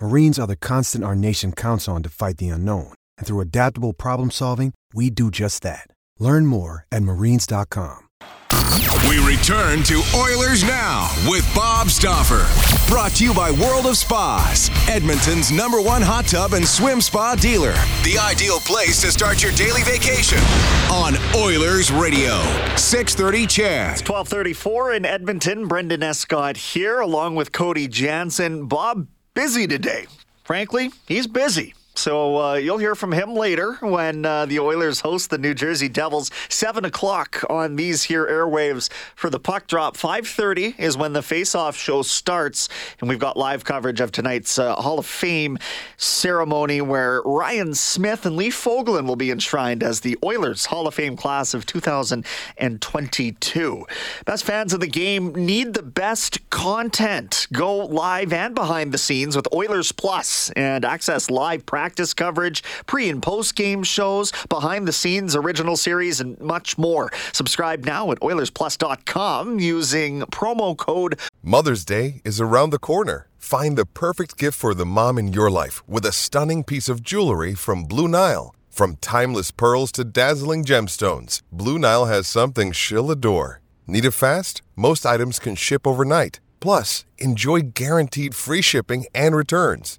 Marines are the constant our nation counts on to fight the unknown. And through adaptable problem solving, we do just that. Learn more at marines.com. We return to Oilers Now with Bob Stauffer. Brought to you by World of Spas, Edmonton's number one hot tub and swim spa dealer. The ideal place to start your daily vacation on Oilers Radio. 630 CHED. 1234 in Edmonton. Brendan Escott here, along with Cody Jansen. Bob, busy today. Frankly, he's busy. So uh, you'll hear from him later when uh, the Oilers host the New Jersey Devils. Seven o'clock on these here airwaves for the puck drop. Five thirty is when the face-off show starts, and we've got live coverage of tonight's uh, Hall of Fame ceremony where Ryan Smyth and Lee Fogolin will be enshrined as the Oilers Hall of Fame class of 2022. Best fans of the game need the best content. Go live and behind the scenes with Oilers Plus and access live practice coverage, pre and post game shows, behind the scenes original series, and much more. Subscribe now at OilersPlus.com using promo code Mother's Day is around the corner. Find the perfect gift for the mom in your life with a stunning piece of jewelry from Blue Nile. From timeless pearls to dazzling gemstones, Blue Nile has something she'll adore. Need it fast? Most items can ship overnight. Plus, enjoy guaranteed free shipping and returns.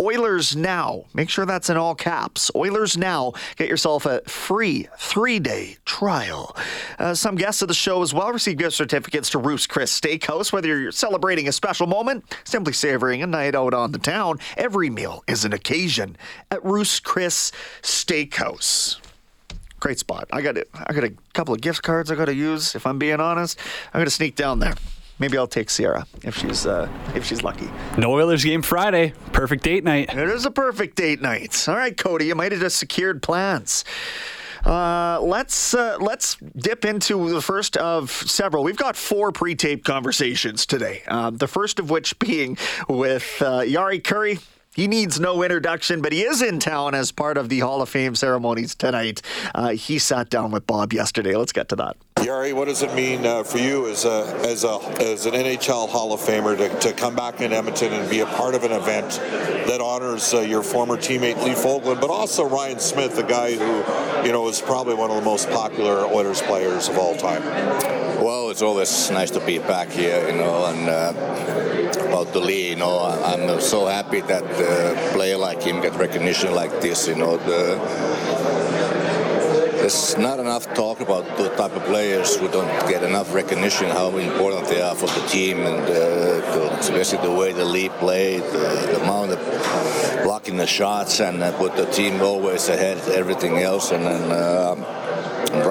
Oilers Now. Make sure that's in all caps. Oilers Now. Get yourself a free three day trial. Uh, some guests of the show as well receive gift certificates to Ruth's Chris Steakhouse. Whether you're celebrating a special moment, simply savoring a night out on the town, every meal is an occasion at Ruth's Chris Steakhouse. Great spot. I got it. I got a couple of gift cards I got to use. If I'm being honest, I'm to sneak down there. Maybe I'll take Sierra if she's uh, if she's lucky. No Oilers game Friday. Perfect date night. It is a perfect date night. All right, Cody, you might have just secured plans. Uh, let's uh, let's dip into the first of several. We've got four pre-taped conversations today. Uh, the first of which being with uh, Jari Kurri. He needs no introduction, but he is in town as part of the Hall of Fame ceremonies tonight. Uh, he sat down with Bob yesterday. Let's get to that. Jari, what does it mean uh, for you as a as a as an NHL Hall of Famer to, to come back in Edmonton and be a part of an event that honors uh, your former teammate Lee Fogolin, but also Ryan Smyth, the guy who you know is probably one of the most popular Oilers players of all time? Well, it's always nice to be back here, you know, and uh, about the Lee, you know, I'm so happy that a player like him get recognition like this, you know. The, there's not enough talk about the type of players who don't get enough recognition how important they are for the team and uh, the, especially the way the lead played, the, the amount of blocking the shots and uh, put the team always ahead everything else. And then uh,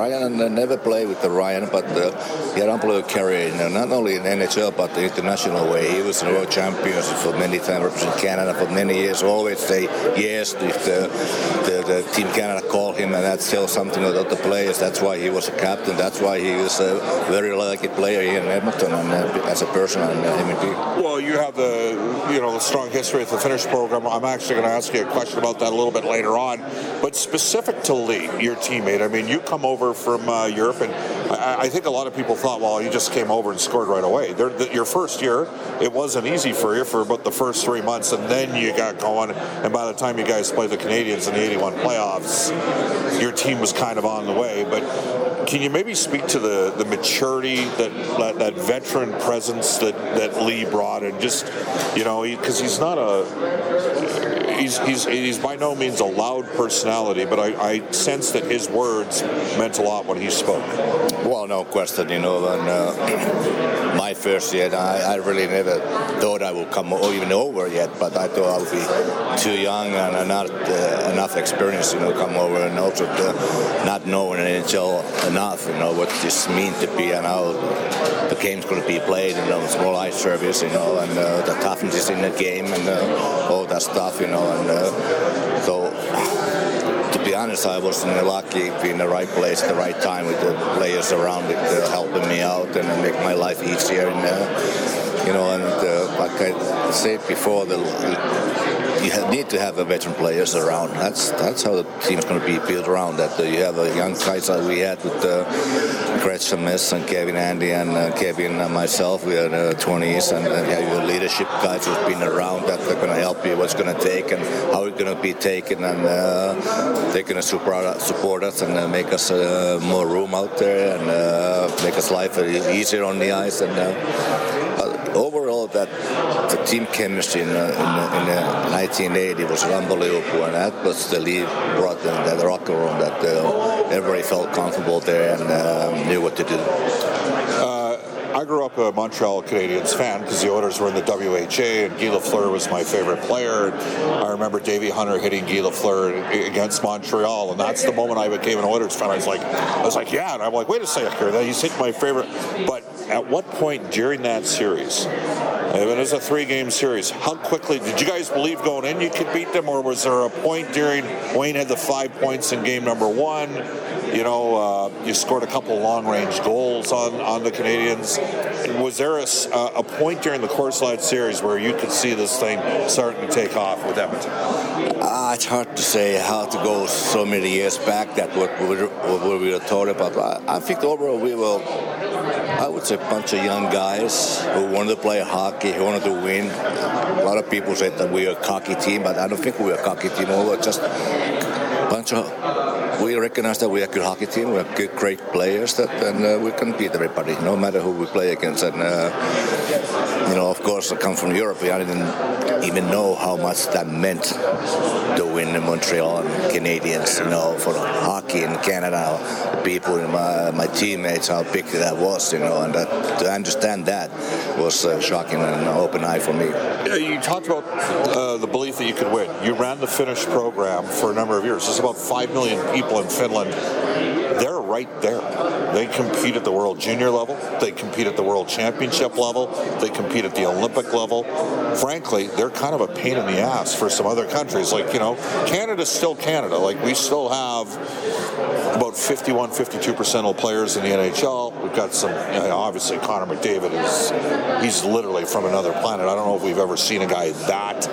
Ryan never played with the Ryan, but uh, he had unbelievable career, you know, not only in NHL but the international way. He was a world champion for many times, represented Canada for many years. Always say yes if the, the, the Team Canada called him, and that tells something about the players. That's why he was a captain. That's why he was a very lucky player here in Edmonton and uh, as a person and uh, MVP. Well, you have the you know the strong history with the Finnish program. I'm actually going to ask you a question about that a little bit later on, but specific to Lee, your teammate. I mean, you come over from uh, Europe, and I, I, think a lot of people thought, well, you just came over and scored right away. Your first year, it wasn't easy for you for about the first three months, and then you got going. And by the time you guys played the Canadiens in the '81 playoffs, your team was kind of on the way. But can you maybe speak to the, the maturity that, that, that veteran presence that, that Lee brought, and just you know, because he, he's not a he's, he's he's by no means a loud personality, but I, I sense that his words meant a lot when he spoke. Well, no question, you know. And uh, my first year, I, I really never thought I would come even over yet, but I thought I would be too young and not uh, enough experience, you know, come over and also to not knowing NHL enough, you know, what this means to be and how the game's going to be played, you know, small ice service, you know, and uh, the toughness in the game and uh, all that stuff, you know, and uh, so to be honest, I was lucky to be in the right place at the right time with the players around it uh, helping me out and make my life easier. And, uh, you know, and uh, like I said before, the you need to have veteran players around. That's that's how the team's going to be built around. That uh, you have a young guys that we had with uh, Miss and Kevin Andy and uh, Kevin and myself. We are uh, 20s and uh, you have your leadership guys who've been around that are going to help you. What's going to take and how it's going to be taken and uh, they're going to support us and uh, make us more room out there and make us life easier on the ice and overall that the team chemistry in, uh, in, in uh, 1980 was unbelievable, and that was the lead brought in the locker room that uh, everybody felt comfortable there and um, knew what to do. I grew up a Montreal Canadiens fan because the Oilers were in the WHA, and Guy Lafleur was my favorite player. I remember Davey Hunter hitting Guy Lafleur against Montreal, and that's the moment I became an Oilers fan. I was like, I was like, yeah, and I'm like, wait a second here, he's hit my favorite. But at what point during that series? It was a three-game series. How quickly did you guys believe going in you could beat them, or was there a point during Wayne had the five points in game number one? You know, uh, you scored a couple long-range goals on, on the Canadiens. Was there a, a point during the Coors Light series where you could see this thing starting to take off with Edmonton? Uh, it's hard to say how to go so many years back that what we were, what we were taught about. I, I think overall we were I would say a bunch of young guys who wanted to play hockey, who wanted to win. A lot of people said that we are a cocky team, but I don't think we're a cocky team. We're just a bunch of we recognize that we are a good hockey team. We have good, great players that, and uh, we can beat everybody, no matter who we play against. And uh, you know, of course, I come from Europe. I didn't even know how much that meant to win in Montreal and Canadiens. You know, for hockey in Canada, people, my, my teammates, how big that was. You know, and that, to understand that was uh, shocking and an open eye for me. Yeah, you talked about uh, the belief that you could win. You ran the Finnish program for a number of years. There's about five million people people in Finland, they're right there. They compete at the World Junior level. They compete at the World Championship level. They compete at the Olympic level. Frankly, they're kind of a pain in the ass for some other countries. Like, you know, Canada's still Canada. Like, we still have about 51, 52% of players in the NHL. We've got some, you know, obviously, Connor McDavid is, he's literally from another planet. I don't know if we've ever seen a guy that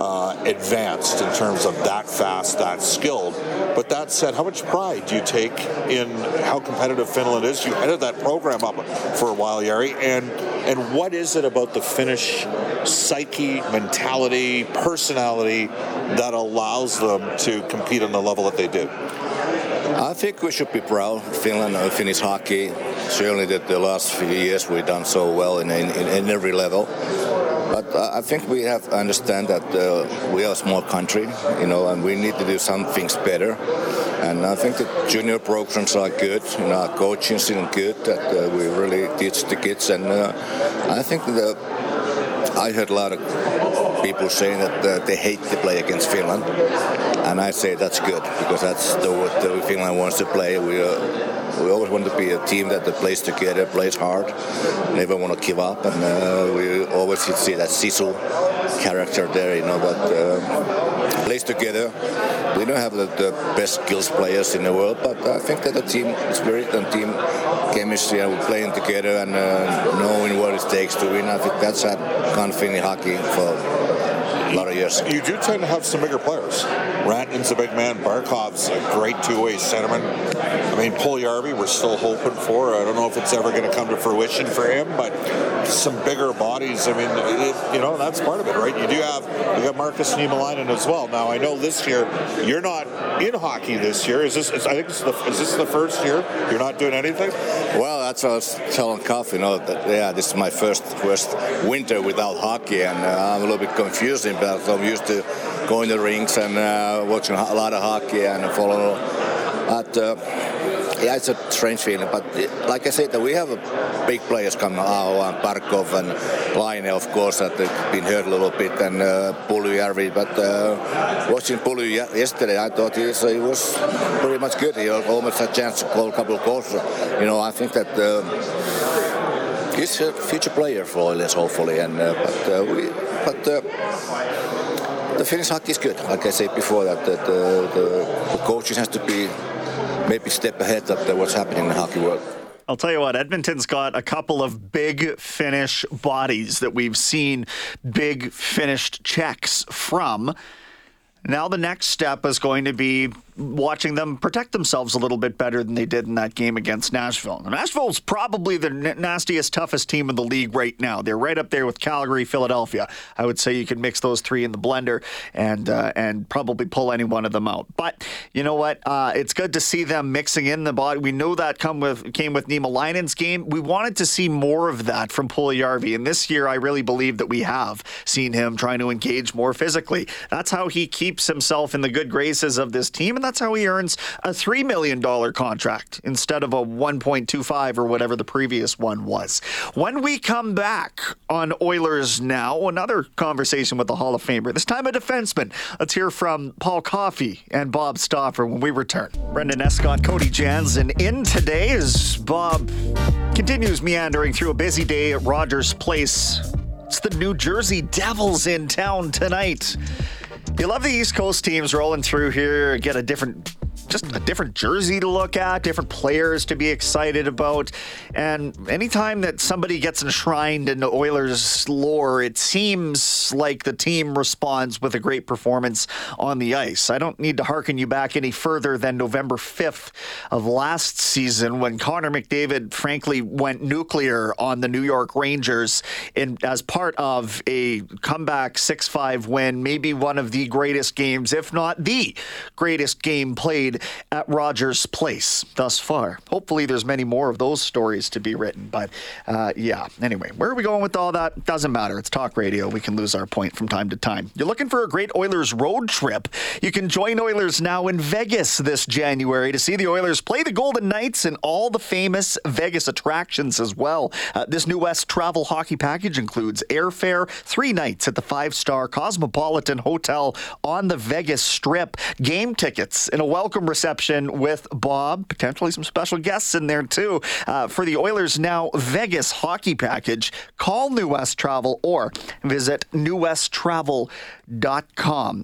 uh, advanced in terms of that fast, that skilled. But that said, how much pride do you take in how competitive Finland is? You headed that program up for a while, Jari, and and what is it about the Finnish psyche, mentality, personality that allows them to compete on the level that they do? I think we should be proud, Finland and Finnish hockey. Certainly, that the last few years we've done so well in, in, in every level. But I think we have to understand that uh, we are a small country, you know, and we need to do some things better. And I think the junior programs are good, know, our coaching is good, that uh, we really teach the kids. And uh, I think that I heard a lot of people saying that uh, they hate to play against Finland, and I say that's good because that's the what Finland wants to play. We are we always want to be a team that plays together, plays hard, never want to give up, and uh, we always see that Sisu character there, you know, that uh, plays together. We don't have the, the, best skills players in the world, but I think that the team spirit and team chemistry and playing together and uh, knowing what it takes to win, I think that's a confident hockey for a lot of years. You do tend to have some bigger players. Rantanen's a big man. Barkov's a great two-way centerman. I mean, Puljujarvi, we're still hoping for. I don't know if it's ever going to come to fruition for him, but some bigger bodies. I mean, it, you know, that's part of it, right? You do have you got Marcus Niemelainen as well. Now, I know this year you're not in hockey this year. Is this? Is, I think this is, the, is this the first year you're not doing anything? Well, that's what I was telling Cuff. You know, that yeah, this is my first first winter without hockey, and uh, I'm a little bit confusing but I'm used to going to the rinks and uh, watching a lot of hockey and follow. at. uh, yeah, it's a strange feeling. But like I said, we have big players coming, Aho and Barkov and Laine, of course, that have been hurt a little bit, and uh, Puljujarvi. But uh, watching Pulu yesterday, I thought he was, he was pretty much good. He almost had a chance to call a couple of goals. You know, I think that. Uh, he's a future player for Oilers, hopefully. And uh, but uh, we, but uh, the Finnish hockey is good. Like I said before, that, that the, the coaches has to be maybe step ahead of what's happening in the hockey world. I'll tell you what, Edmonton's got a couple of big Finnish bodies that we've seen big finished checks from. Now the next step is going to be watching them protect themselves a little bit better than they did in that game against Nashville. Nashville's probably the nastiest, toughest team in the league right now. They're right up there with Calgary, Philadelphia. I would say you could mix those three in the blender and uh, and probably pull any one of them out. But you know what? Uh, it's good to see them mixing in the body. We know that come with came with Niemelainen's game. We wanted to see more of that from Puljujarvi, and this year I really believe that we have seen him trying to engage more physically. That's how he keeps himself in the good graces of this team, and that's how he earns a $3 million contract instead of a 1.25 or whatever the previous one was. When we come back on Oilers Now, another conversation with the Hall of Famer, this time a defenseman. Let's hear from Paul Coffey and Bob Stauffer when we return. Brendan Escott, Cody Jansen in today as Bob continues meandering through a busy day at Rogers Place. It's the New Jersey Devils in town tonight. You love the East Coast teams rolling through here, get a different just a different jersey to look at, different players to be excited about. And anytime that somebody gets enshrined in the Oilers lore, it seems like the team responds with a great performance on the ice. I don't need to harken you back any further than November 5th of last season when Connor McDavid frankly went nuclear on the New York Rangers in as part of a comeback 6-5 win, maybe one of the greatest games, if not the greatest game played at Rogers Place thus far. Hopefully, there's many more of those stories to be written. But uh, yeah, anyway, where are we going with all that? Doesn't matter. It's talk radio. We can lose our point from time to time. You're looking for a great Oilers road trip? You can join Oilers now in Vegas this January to see the Oilers play the Golden Knights and all the famous Vegas attractions as well. Uh, this new West travel hockey package includes airfare, three nights at the five star Cosmopolitan Hotel on the Vegas Strip, game tickets, and a welcome reception with Bob, potentially some special guests in there too. Uh, for the Oilers Now Vegas hockey package, call New West Travel or visit newwesttravel.com.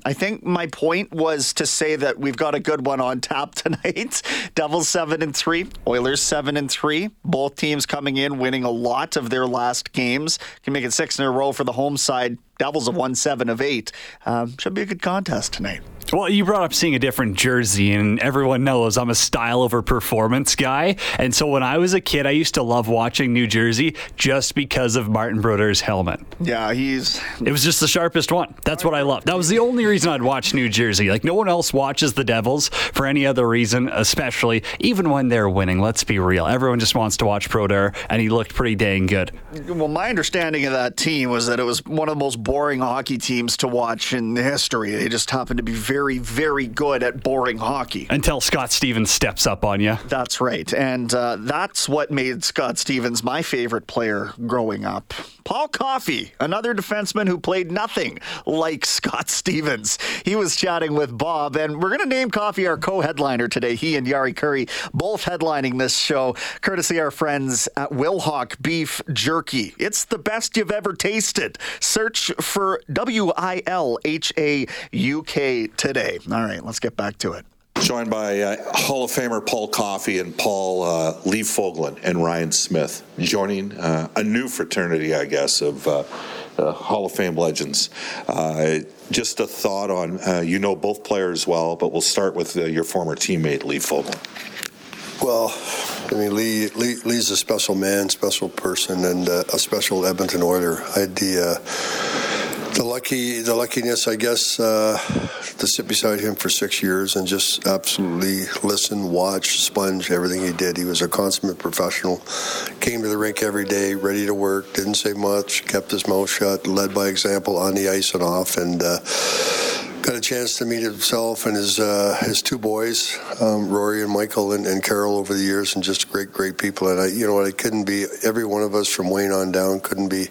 I think my point was to say that we've got a good one on tap tonight. Devils 7 and 3, Oilers 7 and 3. Both teams coming in winning a lot of their last games. Can make it six in a row for the home side. Devils have won seven of eight. Um, should be a good contest tonight. Well, you brought up seeing a different jersey, and everyone knows I'm a style over performance guy. And so when I was a kid, I used to love watching New Jersey just because of Martin Brodeur's helmet. Yeah, he's. It was just the sharpest one. That's what I loved. That was the only reason I'd watch New Jersey. Like, no one else watches the Devils for any other reason, especially even when they're winning. Let's be real. Everyone just wants to watch Brodeur, and he looked pretty dang good. Well, my understanding of that team was that it was one of the most boring hockey teams to watch in history. They just happened to be very very, very good at boring hockey. Until Scott Stevens steps up on you. That's right. And uh, that's what made Scott Stevens my favorite player growing up. Paul Coffey, another defenseman who played nothing like Scott Stevens. He was chatting with Bob, and we're going to name Coffey our co headliner today. He and Jari Kurri both headlining this show, courtesy our friends at Wilhauk Beef Jerky. It's the best you've ever tasted. Search for W I L H A U K today. All right, let's get back to it. Joined by uh, Hall of Famer Paul Coffey and Paul uh, Lee Fogolin and Ryan Smyth, joining uh, a new fraternity, I guess, of uh, uh, Hall of Fame legends. Uh, just a thought on you know both players well, but we'll start with your former teammate Lee Fogolin. Well, I mean, Lee, Lee Lee's a special man, special person, and a special Edmonton Oiler. I had the the lucky the luckiness, I guess, uh, to sit beside him for six years and just absolutely listen, watch, sponge everything he did. He was a consummate professional. Came to the rink every day, ready to work. Didn't say much. Kept his mouth shut. Led by example on the ice and off. And uh, got a chance to meet himself and his uh, his two boys, um, Rory and Michael and, and, Carol, over the years, and just great, great people. And I, you know what, I couldn't be every one of us from Wayne on down couldn't be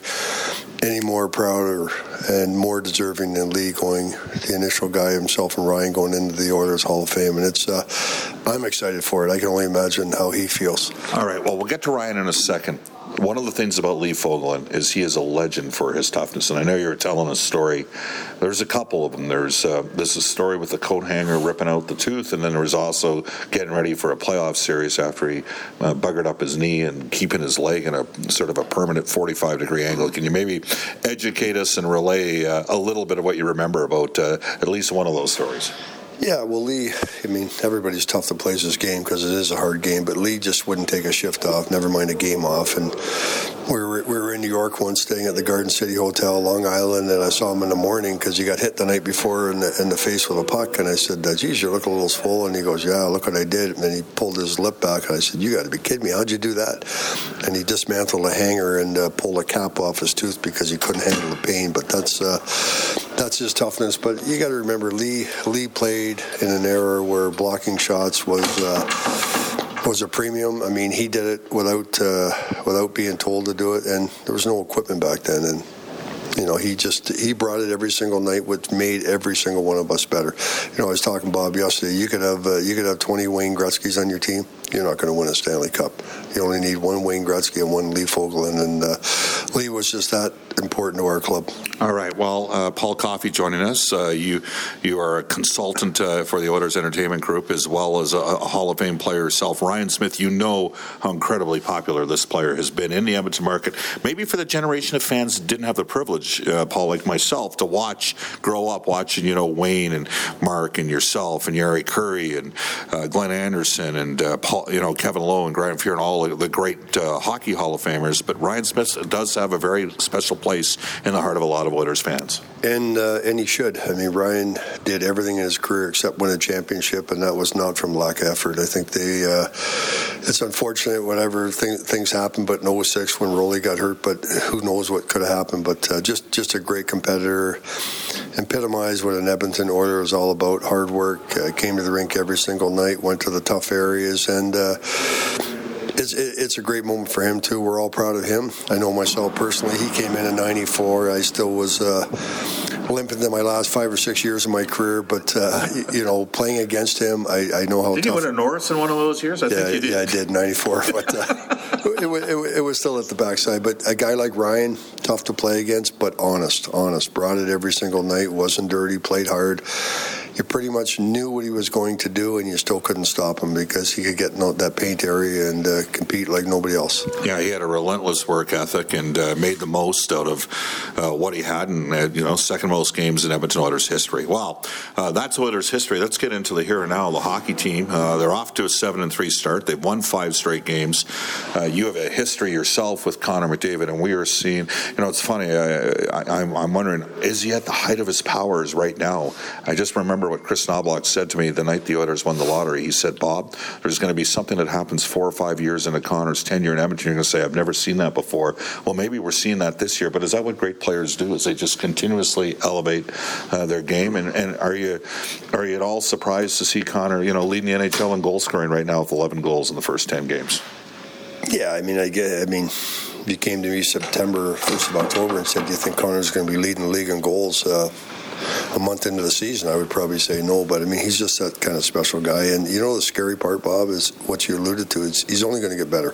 any more prouder and more deserving than Lee going, the initial guy himself and Ryan going into the Oilers Hall of Fame. And it's, uh, I'm excited for it. I can only imagine how he feels. All right. Well, we'll get to Ryan in a second one of the things about Lee Fogolin is he is a legend for his toughness. And I know you were telling a story. There's a couple of them. There's uh, this story with the coat hanger ripping out the tooth, and then there was also getting ready for a playoff series after he uh, buggered up his knee and keeping his leg in a sort of a permanent 45 degree angle. Can you maybe educate us and relay uh, a little bit of what you remember about uh, at least one of those stories? Yeah, well, Lee, I mean, everybody's tough to play this game because it is a hard game, but Lee just wouldn't take a shift off, never mind a game off. And we were, we were in New York once, staying at the Garden City Hotel, Long Island, and I saw him in the morning because he got hit the night before in the, in the face with a puck. And I said, geez, you look a little swollen. He goes, yeah, look what I did. And he pulled his lip back, and I said, you got to be kidding me. How'd you do that? And he dismantled a hanger and uh, pulled a cap off his tooth because he couldn't handle the pain. But that's, uh, that's his toughness. But you got to remember, Lee, Lee played in an era where blocking shots was uh, was a premium. I mean, he did it without uh, without being told to do it, and there was no equipment back then. And you know, he just he brought it every single night, which made every single one of us better. You know, I was talking to Bob yesterday. You could have uh, you could have 20 Wayne Gretzky's on your team. You're not going to win a Stanley Cup. You only need one Wayne Gretzky and one Lee Fogolin, and uh, Lee was just that important to our club. All right. Well, uh, Paul Coffey joining us. Uh, you you are a consultant uh, for the Oilers Entertainment Group as well as a, a, Hall of Fame player yourself. Ryan Smyth, you know how incredibly popular this player has been in the Edmonton market. Maybe for the generation of fans that didn't have the privilege, uh, Paul, like myself, to watch, grow up watching, you know, Wayne and Mark and yourself and Jari Kurri and uh, Glenn Anderson and uh, Paul, you know, Kevin Lowe and Grant Fuhr and all the great hockey Hall of Famers. But Ryan Smyth does have a very special place in the heart of a lot of Oilers fans. And uh, and he should. I mean, Ryan did everything in his career except win a championship, and that was not from lack of effort. I think they. Uh, it's unfortunate whatever thing, things happen, but in 06 when Rolly got hurt, but who knows what could have happened. But uh, just just a great competitor, epitomized what an Edmonton Oiler is all about: hard work. Uh, came to the rink every single night, went to the tough areas, and uh, it's, it's a great moment for him too. We're all proud of him. I know myself personally. He came in in '94. I still was uh, limping in my last five or six years of my career, but uh, you know, playing against him, I, I know how. Did tough. you win a Norris in one of those years? I yeah, think you did. Yeah, I did '94, but uh, it, it, it, was still at the backside. But a guy like Ryan, tough to play against, but honest, honest. Brought it every single night. wasn't dirty. Played hard you pretty much knew what he was going to do, and you still couldn't stop him because he could get in that paint area and uh, compete like nobody else. Yeah, he had a relentless work ethic and uh, made the most out of uh, what he had, and uh, you know, second most games in Edmonton Oilers history. Wow, uh, that's Oilers history. Let's get into the here and now. Of the hockey team, uh, they're off to a seven and three start. They've won five straight games. you have a history yourself with Connor McDavid, and we are seeing. You know, it's funny. I, am wondering, is he at the height of his powers right now? I just remember remember what Kris Knoblauch said to me the night the Oilers won the lottery. He said, Bob, there's going to be something that happens four or five years into Connor's tenure in Edmonton. You're going to say, I've never seen that before. Well, maybe we're seeing that this year, but is that what great players do? Is they just continuously elevate uh, their game? And, and are you are you at all surprised to see Connor, you know, leading the NHL in goal scoring right now with 11 goals in the first 10 games? Yeah, I mean, I get. I mean, you came to me September, first of October, and said, "Do you think Connor's going to be leading the league in goals?" Uh, a month into the season, I would probably say no. But I mean, he's just that kind of special guy. And you know, the scary part, Bob, is what you alluded to. Is he's only going to get better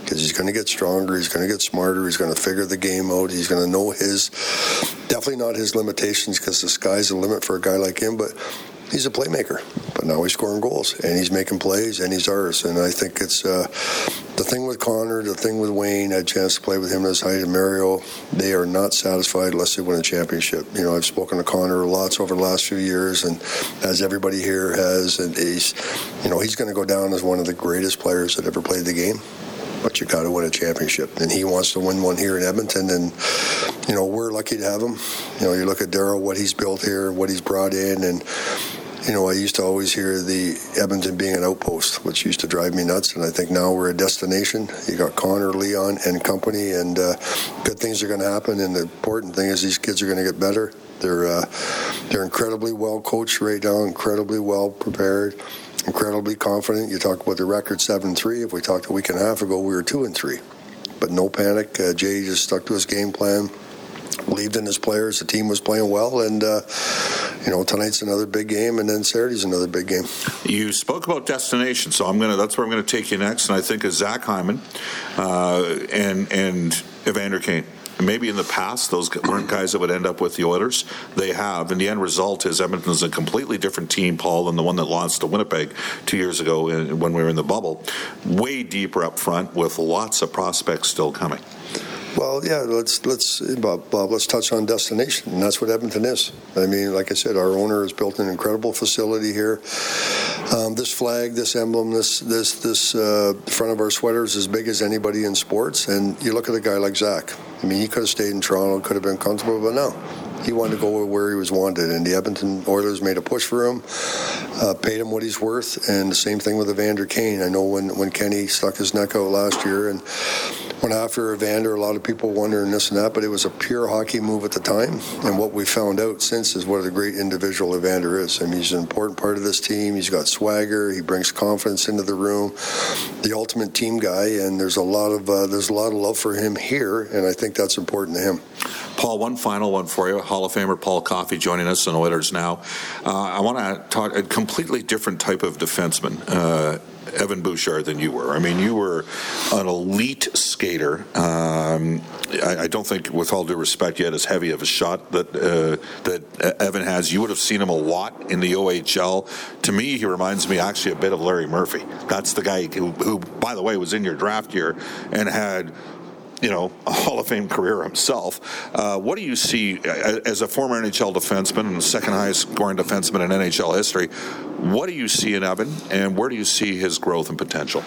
because he's going to get stronger. He's going to get smarter. He's going to figure the game out. He's going to know his definitely not his limitations because the sky's the limit for a guy like him. But he's a playmaker, but now he's scoring goals and he's making plays and he's ours. And I think it's uh, the thing with Connor, the thing with Wayne. I had a chance to play with him his height and Mario. They are not satisfied unless they win a championship. You know, I've spoken to Connor lots over the last few years, and as everybody here has, and he's, you know, he's going to go down as one of the greatest players that ever played the game but you got to win a championship. And he wants to win one here in Edmonton. And, you know, we're lucky to have him. You know, you look at Daryl, what he's built here, what he's brought in, and, you know, I used to always hear the Edmonton being an outpost, which used to drive me nuts. And I think now we're a destination. You got Connor, Leon, and company, and uh, good things are going to happen. And the important thing is these kids are going to get better. They're uh, they're incredibly well coached right now, incredibly well prepared, incredibly confident. You talk about the record seven three. If we talked a week and a half ago, we were two and three, but no panic. Uh, Jay just stuck to his game plan believed in his players. The team was playing well, and uh, you know tonight's another big game, and then Saturday's another big game. You spoke about destination, so I'm gonna. That's where I'm gonna take you next, and I think of Zach Hyman uh, and and Evander Kane. Maybe in the past, those weren't guys that would end up with the Oilers. They have, and the end result is Edmonton's a completely different team, Paul, than the one that lost to Winnipeg two years ago when we were in the bubble. Way deeper up front with lots of prospects still coming. Well, yeah, let's let's Bob, Bob, let's touch on destination, and that's what Edmonton is. I mean, like I said, our owner has built an incredible facility here. Um, this flag, this emblem, this this this uh, front of our sweater is as big as anybody in sports. And you look at a guy like Zach. I mean, he could have stayed in Toronto, could have been comfortable, but no, he wanted to go where he was wanted, and the Edmonton Oilers made a push for him, uh, paid him what he's worth, and the same thing with Evander Kane. I know when when Kenny stuck his neck out last year and went after Evander, a lot of people wondering this and that, but it was a pure hockey move at the time. And what we found out since is what a great individual Evander is. I mean, he's an important part of this team. He's got swagger. He brings confidence into the room. The ultimate team guy, and there's a lot of uh, there's a lot of love for him here, and I think that's important to him. Paul, one final one for you. Hall of Famer Paul Coffey joining us on Oilers now. Uh, I want to talk a completely different type of defenseman. Uh, Evan Bouchard than you were. I mean, you were an elite skater. Um, I, I, don't think, with all due respect, you had as heavy of a shot that uh, that Evan has. You would have seen him a lot in the OHL. To me, he reminds me actually a bit of Larry Murphy. That's the guy who, who by the way, was in your draft year and had you know, a Hall of Fame career himself. Uh, what do you see as a former NHL defenseman and second highest scoring defenseman in NHL history? What do you see in Evan, and where do you see his growth and potential?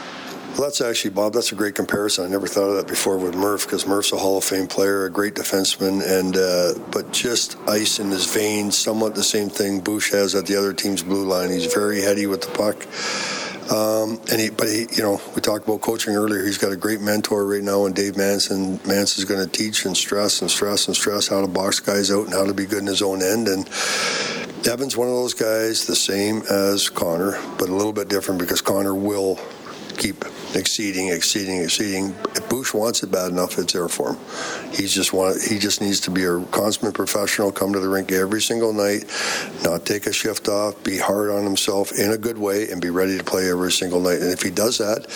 Well, that's actually, Bob, that's a great comparison. I never thought of that before with Murph because Murph's a Hall of Fame player, a great defenseman, and uh, but just ice in his veins, somewhat the same thing Bush has at the other team's blue line. He's very heady with the puck. Um, and he, but he, you know, we talked about coaching earlier. He's got a great mentor right now, and Dave Manson. Manson's going to teach and stress and stress and stress how to box guys out and how to be good in his own end. And Evan's one of those guys, the same as Connor, but a little bit different because Connor will keep exceeding, exceeding, exceeding. If Bush wants it bad enough, it's there for him. He's just want he just needs to be a consummate professional, come to the rink every single night, not take a shift off, be hard on himself in a good way, and be ready to play every single night. And if he does that,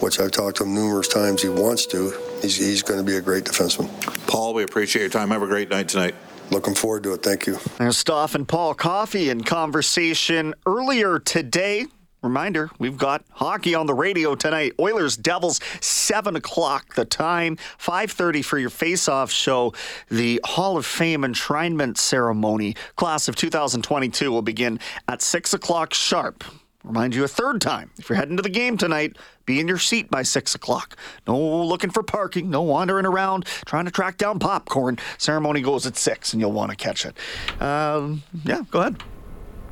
which I've talked to him numerous times, he wants to. He's, he's going to be a great defenseman. Paul, we appreciate your time. Have a great night tonight. Looking forward to it. Thank you. There's Stoff and Paul Coffey in conversation earlier today. Reminder, we've got hockey on the radio tonight. Oilers Devils, 7 o'clock the time, 5.30 for your face-off show. The Hall of Fame enshrinement ceremony, class of 2022, will begin at 6 o'clock sharp. Remind you a third time, if you're heading to the game tonight, be in your seat by 6 o'clock. No looking for parking, no wandering around trying to track down popcorn. Ceremony goes at 6 and you'll want to catch it. Um, yeah, go ahead.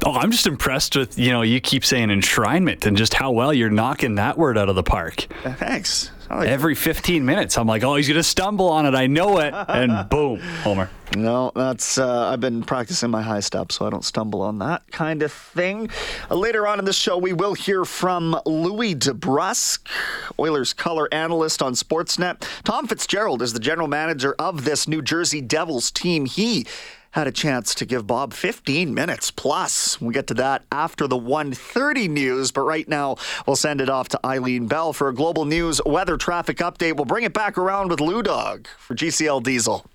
Oh, I'm just impressed with, you know, you keep saying enshrinement and just how well you're knocking that word out of the park. Thanks. Like Every 15 minutes, I'm like, oh, he's going to stumble on it. I know it. And boom, Homer. No, that's uh, I've been practicing my high step, so I don't stumble on that kind of thing. Uh, later on in the show, we will hear from Louie DeBrusk, Oilers color analyst on Sportsnet. Tom Fitzgerald is the general manager of this New Jersey Devils team. He had a chance to give Bob 15 minutes plus. We'll get to that after the 1:30 news, but right now we'll send it off to Eileen Bell for a global news weather traffic update. We'll bring it back around with Lou Dog for GCL Diesel.